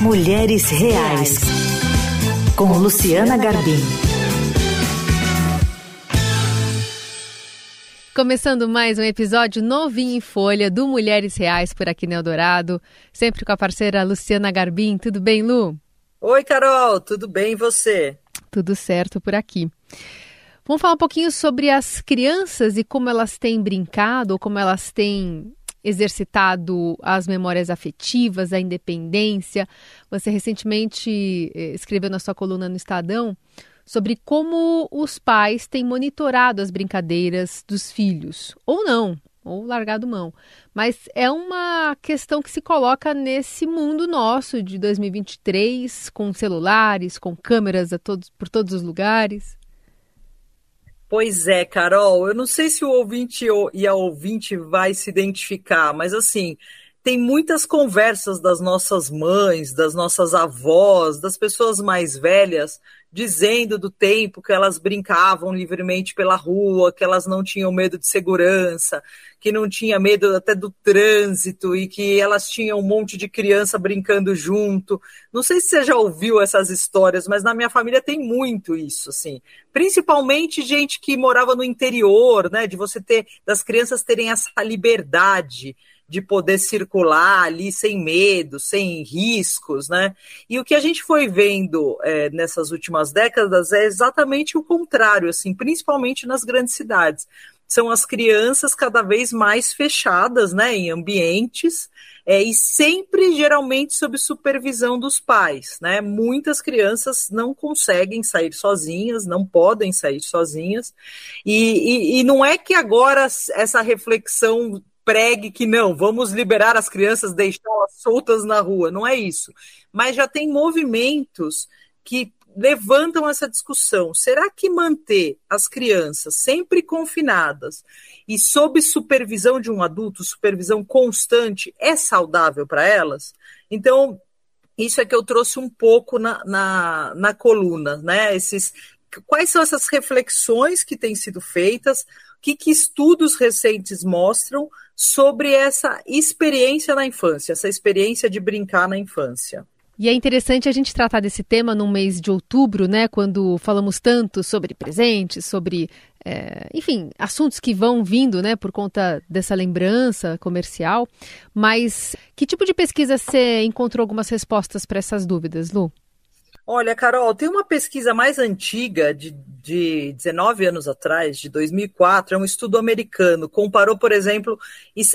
Mulheres Reais, com Luciana Garbim. Começando mais um episódio novinho em folha do Mulheres Reais por aqui no Eldorado, sempre com a parceira Luciana Garbim. Tudo bem, Lu? Oi, Carol, tudo bem e você? Tudo certo por aqui. Vamos falar um pouquinho sobre as crianças e como elas têm brincado, ou como elas têm exercitado as memórias afetivas, a independência. Você recentemente eh, escreveu na sua coluna no Estadão sobre como os pais têm monitorado as brincadeiras dos filhos, ou não, ou largado mão. Mas é uma questão que se coloca nesse mundo nosso de 2023, com celulares, com câmeras a todos, por todos os lugares. Pois é, Carol, eu não sei se o ouvinte e a ouvinte vai se identificar, mas assim, tem muitas conversas das nossas mães, das nossas avós, das pessoas mais velhas, dizendo do tempo que elas brincavam livremente pela rua, que elas não tinham medo de segurança, que não tinha medo até do trânsito e que elas tinham um monte de criança brincando junto. Não sei se você já ouviu essas histórias, mas na minha família tem muito isso, assim. Principalmente gente que morava no interior, né, de você ter das crianças terem essa liberdade de poder circular ali sem medo, sem riscos, né? E o que a gente foi vendo é, nessas últimas décadas é exatamente o contrário, assim, principalmente nas grandes cidades. São as crianças cada vez mais fechadas, né, em ambientes, é, e sempre geralmente sob supervisão dos pais, né? Muitas crianças não conseguem sair sozinhas, não podem sair sozinhas, e, e, e não é que agora essa reflexão pregue que não, vamos liberar as crianças, deixá-las soltas na rua. Não é isso. Mas já tem movimentos que levantam essa discussão. Será que manter as crianças sempre confinadas e sob supervisão de um adulto, supervisão constante, é saudável para elas? Então, isso é que eu trouxe um pouco na, na, na coluna, né? Esses, quais são essas reflexões que têm sido feitas? O que, que estudos recentes mostram sobre essa experiência na infância, essa experiência de brincar na infância? E é interessante a gente tratar desse tema no mês de outubro, né? Quando falamos tanto sobre presentes, sobre, é, enfim, assuntos que vão vindo, né? Por conta dessa lembrança comercial. Mas que tipo de pesquisa você encontrou algumas respostas para essas dúvidas, Lu? Olha, Carol, tem uma pesquisa mais antiga, de, de 19 anos atrás, de 2004, é um estudo americano. Comparou, por exemplo,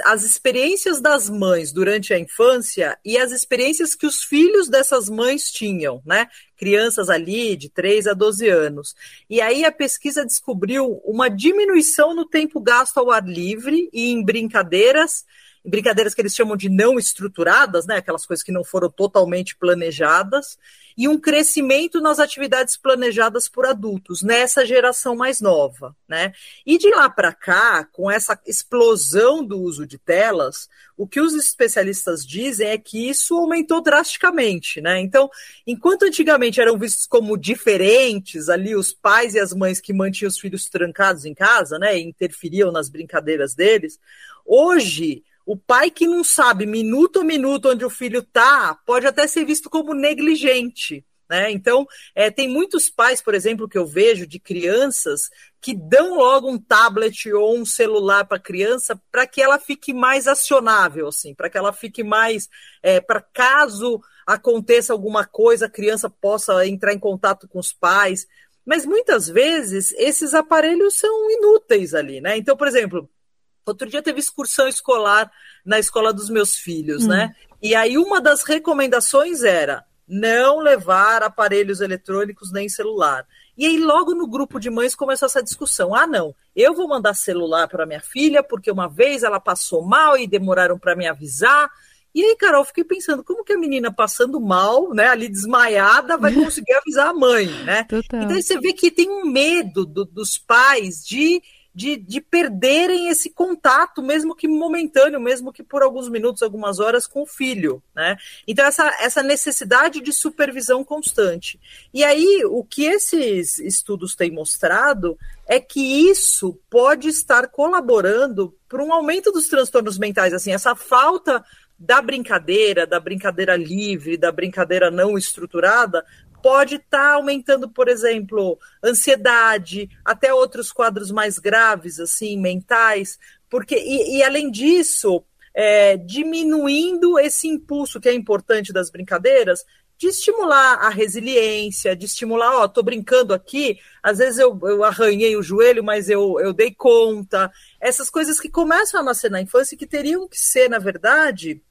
as experiências das mães durante a infância e as experiências que os filhos dessas mães tinham, né? Crianças ali de 3 a 12 anos. E aí a pesquisa descobriu uma diminuição no tempo gasto ao ar livre e em brincadeiras brincadeiras que eles chamam de não estruturadas, né, aquelas coisas que não foram totalmente planejadas, e um crescimento nas atividades planejadas por adultos nessa geração mais nova, né? E de lá para cá, com essa explosão do uso de telas, o que os especialistas dizem é que isso aumentou drasticamente, né? Então, enquanto antigamente eram vistos como diferentes ali os pais e as mães que mantinham os filhos trancados em casa, né, e interferiam nas brincadeiras deles, hoje o pai que não sabe minuto a minuto onde o filho está pode até ser visto como negligente. Né? Então, é, tem muitos pais, por exemplo, que eu vejo de crianças que dão logo um tablet ou um celular para a criança para que ela fique mais acionável, assim, para que ela fique mais. É, para caso aconteça alguma coisa, a criança possa entrar em contato com os pais. Mas muitas vezes esses aparelhos são inúteis ali, né? Então, por exemplo, Outro dia teve excursão escolar na escola dos meus filhos, né? hum. né? E aí uma das recomendações era não levar aparelhos eletrônicos nem celular. E aí logo no grupo de mães começou essa discussão. Ah, não, eu vou mandar celular para minha filha porque uma vez ela passou mal e demoraram para me avisar. E aí, Carol, fiquei pensando, como que a menina passando mal, né, ali desmaiada, vai conseguir avisar a mãe, né? Total. Então você vê que tem um medo do, dos pais de de, de perderem esse contato, mesmo que momentâneo, mesmo que por alguns minutos, algumas horas, com o filho. Né? Então, essa, essa necessidade de supervisão constante. E aí, o que esses estudos têm mostrado é que isso pode estar colaborando para um aumento dos transtornos mentais, assim, essa falta da brincadeira, da brincadeira livre, da brincadeira não estruturada, pode estar tá aumentando, por exemplo, ansiedade, até outros quadros mais graves, assim, mentais, porque, e, e além disso, é, diminuindo esse impulso que é importante das brincadeiras, de estimular a resiliência, de estimular, ó, tô brincando aqui, às vezes eu, eu arranhei o joelho, mas eu, eu dei conta. Essas coisas que começam a nascer na infância e que teriam que ser, na verdade,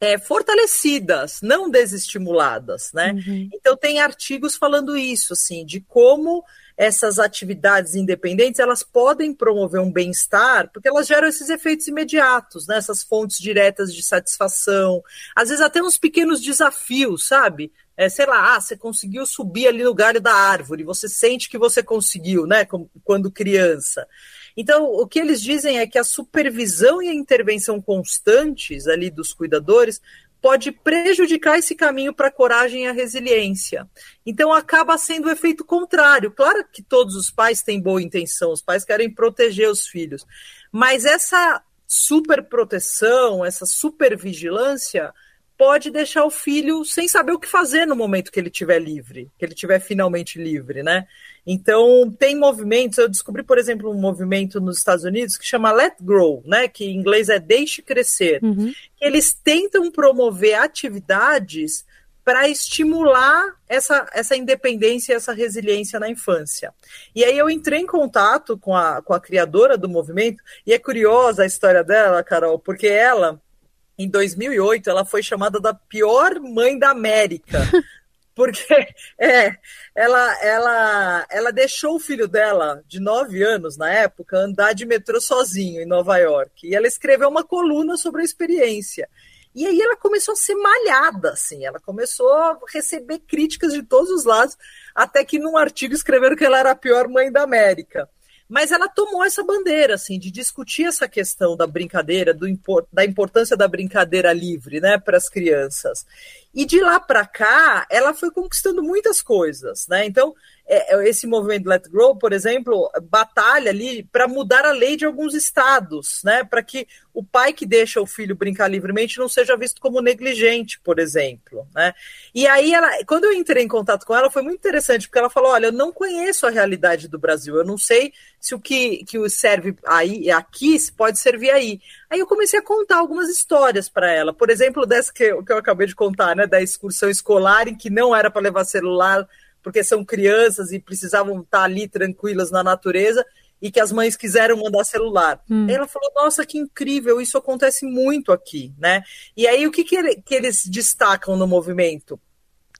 é, fortalecidas, não desestimuladas, né? Uhum. Então tem artigos falando isso, assim, de como essas atividades independentes elas podem promover um bem-estar, porque elas geram esses efeitos imediatos, né? essas fontes diretas de satisfação, às vezes até uns pequenos desafios, sabe? É, sei lá, ah, você conseguiu subir ali no galho da árvore, você sente que você conseguiu, né? Quando criança. Então, o que eles dizem é que a supervisão e a intervenção constantes ali dos cuidadores pode prejudicar esse caminho para a coragem e a resiliência. Então acaba sendo o efeito contrário. Claro que todos os pais têm boa intenção, os pais querem proteger os filhos, mas essa superproteção, essa supervigilância pode deixar o filho sem saber o que fazer no momento que ele estiver livre, que ele estiver finalmente livre, né? Então, tem movimentos, eu descobri, por exemplo, um movimento nos Estados Unidos que chama Let Grow, né, que em inglês é deixe crescer. Uhum. Eles tentam promover atividades para estimular essa, essa independência e essa resiliência na infância. E aí eu entrei em contato com a, com a criadora do movimento, e é curiosa a história dela, Carol, porque ela em 2008, ela foi chamada da pior mãe da América. Porque é, ela, ela, ela deixou o filho dela, de 9 anos na época, andar de metrô sozinho em Nova York. E ela escreveu uma coluna sobre a experiência. E aí ela começou a ser malhada, assim, ela começou a receber críticas de todos os lados, até que num artigo escreveram que ela era a pior mãe da América. Mas ela tomou essa bandeira, assim, de discutir essa questão da brincadeira, do, da importância da brincadeira livre, né, para as crianças. E de lá para cá, ela foi conquistando muitas coisas, né? Então, é, é, esse movimento Let Grow, por exemplo, batalha ali para mudar a lei de alguns estados, né? Para que o pai que deixa o filho brincar livremente não seja visto como negligente, por exemplo, né? E aí ela, quando eu entrei em contato com ela, foi muito interessante porque ela falou: olha, eu não conheço a realidade do Brasil, eu não sei se o que que serve aí aqui pode servir aí. Aí eu comecei a contar algumas histórias para ela, por exemplo, dessa que eu, que eu acabei de contar, né? Da excursão escolar em que não era para levar celular porque são crianças e precisavam estar ali tranquilas na natureza e que as mães quiseram mandar celular. Hum. Ela falou: Nossa, que incrível, isso acontece muito aqui, né? E aí o que, que, ele, que eles destacam no movimento?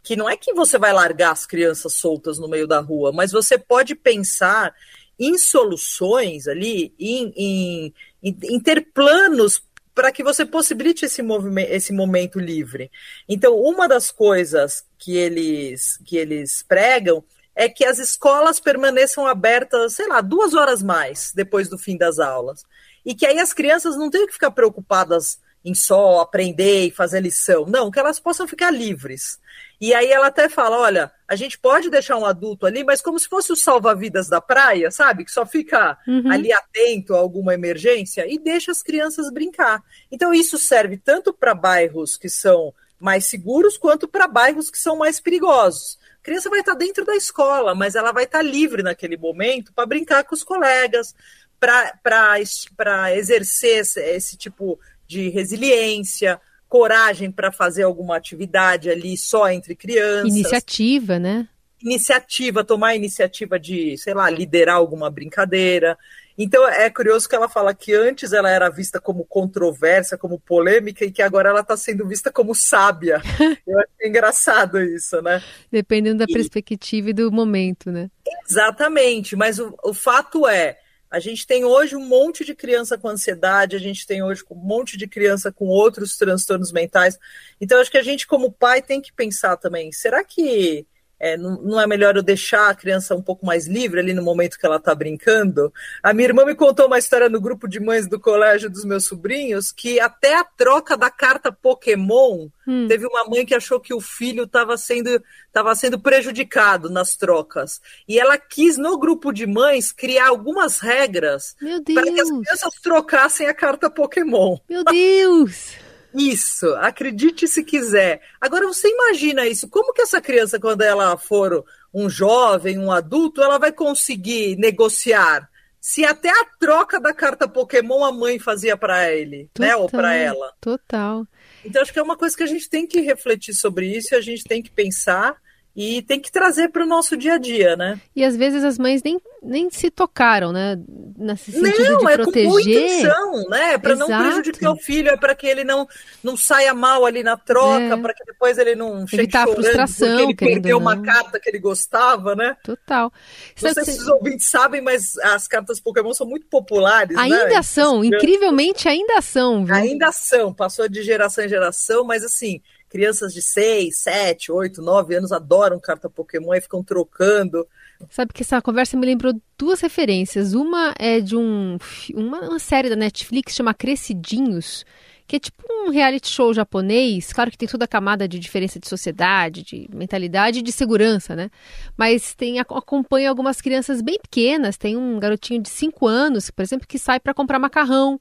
Que não é que você vai largar as crianças soltas no meio da rua, mas você pode pensar em soluções ali, em, em, em, em ter planos para que você possibilite esse, movimento, esse momento livre. Então, uma das coisas que eles, que eles pregam é que as escolas permaneçam abertas, sei lá, duas horas mais depois do fim das aulas. E que aí as crianças não tenham que ficar preocupadas em só aprender e fazer lição. Não, que elas possam ficar livres. E aí ela até fala: olha, a gente pode deixar um adulto ali, mas como se fosse o salva-vidas da praia, sabe? Que só fica uhum. ali atento a alguma emergência e deixa as crianças brincar. Então, isso serve tanto para bairros que são mais seguros quanto para bairros que são mais perigosos. A criança vai estar dentro da escola, mas ela vai estar livre naquele momento para brincar com os colegas, para exercer esse, esse tipo de resiliência, coragem para fazer alguma atividade ali só entre crianças. Iniciativa, né? Iniciativa, tomar iniciativa de, sei lá, liderar alguma brincadeira. Então é curioso que ela fala que antes ela era vista como controversa, como polêmica, e que agora ela está sendo vista como sábia. Eu acho engraçado isso, né? Dependendo da e... perspectiva e do momento, né? Exatamente, mas o, o fato é a gente tem hoje um monte de criança com ansiedade, a gente tem hoje um monte de criança com outros transtornos mentais. Então, acho que a gente, como pai, tem que pensar também: será que é, não, não, é melhor eu deixar a criança um pouco mais livre ali no momento que ela está brincando? A minha irmã me contou uma história no grupo de mães do colégio dos meus sobrinhos que até a troca da carta Pokémon hum. teve uma mãe que achou que o filho estava sendo, tava sendo prejudicado nas trocas. E ela quis, no grupo de mães, criar algumas regras para que as crianças trocassem a carta Pokémon. Meu Deus! Isso, acredite se quiser. Agora você imagina isso, como que essa criança, quando ela for um jovem, um adulto, ela vai conseguir negociar? Se até a troca da carta Pokémon a mãe fazia para ele, total, né? Ou para ela. Total. Então acho que é uma coisa que a gente tem que refletir sobre isso a gente tem que pensar e tem que trazer para o nosso dia a dia, né? E às vezes as mães nem, nem se tocaram, né? Nesse sentido não, de é proteger. com boa intenção, né? Para não prejudicar o filho, é para que ele não, não saia mal ali na troca, é. para que depois ele não chegue Evitar chorando a frustração, porque ele perdeu uma carta que ele gostava, né? Total. Não sei se os ouvintes sabem, mas as cartas Pokémon são muito populares, né? Ainda né? são, incrivelmente ainda são. Viu? Ainda são, passou de geração em geração, mas assim crianças de 6, 7, 8, 9 anos adoram carta Pokémon e ficam trocando. Sabe que essa conversa me lembrou duas referências. Uma é de um, uma, série da Netflix chama Crescidinhos, que é tipo um reality show japonês. Claro que tem toda a camada de diferença de sociedade, de mentalidade e de segurança, né? Mas tem acompanha algumas crianças bem pequenas. Tem um garotinho de 5 anos, por exemplo, que sai para comprar macarrão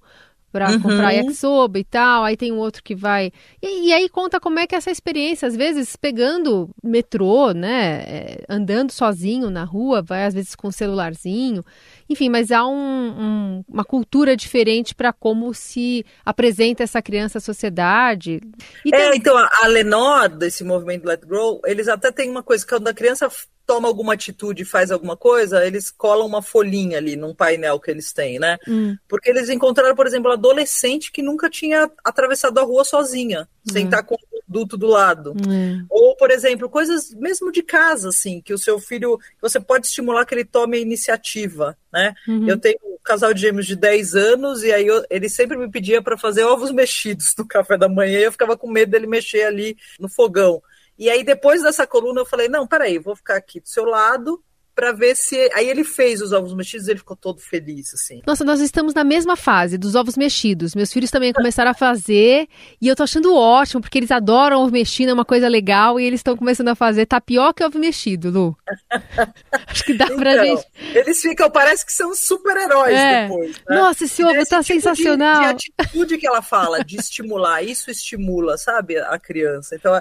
para uhum. comprar yakisoba e tal. Aí tem um outro que vai. E, e, aí conta como é que é essa experiência, às vezes pegando metrô, né? É, andando sozinho na rua, vai às vezes com um celularzinho. Enfim, mas há um, um, uma cultura diferente para como se apresenta essa criança à sociedade. E é, tem... então a Lenor, desse movimento Let Grow, eles até têm uma coisa, quando a criança toma alguma atitude e faz alguma coisa, eles colam uma folhinha ali num painel que eles têm, né? Hum. Porque eles encontraram, por exemplo, adolescente que nunca tinha atravessado a rua sozinha, hum. sem estar com o adulto do lado. Hum. Ou, por exemplo, coisas mesmo de casa, assim, que o seu filho, você pode estimular que ele tome a iniciativa, né? Uhum. Eu tenho um casal de gêmeos de 10 anos e aí eu, ele sempre me pedia para fazer ovos mexidos no café da manhã e eu ficava com medo dele mexer ali no fogão. E aí, depois dessa coluna, eu falei: não, peraí, vou ficar aqui do seu lado para ver se. Aí ele fez os ovos mexidos, ele ficou todo feliz, assim. Nossa, nós estamos na mesma fase dos ovos mexidos. Meus filhos também começaram a fazer e eu tô achando ótimo, porque eles adoram ovo mexido, é uma coisa legal, e eles estão começando a fazer tapioca e ovo mexido, Lu. Acho que dá pra então, gente. Eles ficam, parece que são super-heróis é. depois. Né? Nossa, esse ovo tá tipo sensacional. De, de atitude que ela fala, de estimular, isso estimula, sabe, a criança. Então,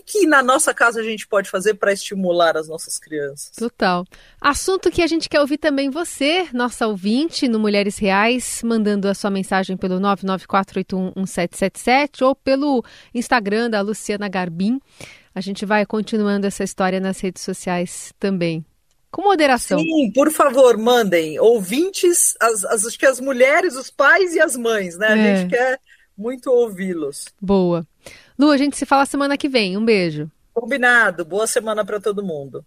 que, que na nossa casa a gente pode fazer para estimular as nossas crianças? Total. Assunto que a gente quer ouvir também você, nossa ouvinte, no Mulheres Reais, mandando a sua mensagem pelo 994811777 ou pelo Instagram da Luciana Garbim. A gente vai continuando essa história nas redes sociais também. Com moderação. Sim, por favor, mandem. Ouvintes, as, as, acho que as mulheres, os pais e as mães, né? É. A gente quer muito ouvi-los. Boa. Lu, a gente se fala semana que vem. Um beijo. Combinado. Boa semana para todo mundo.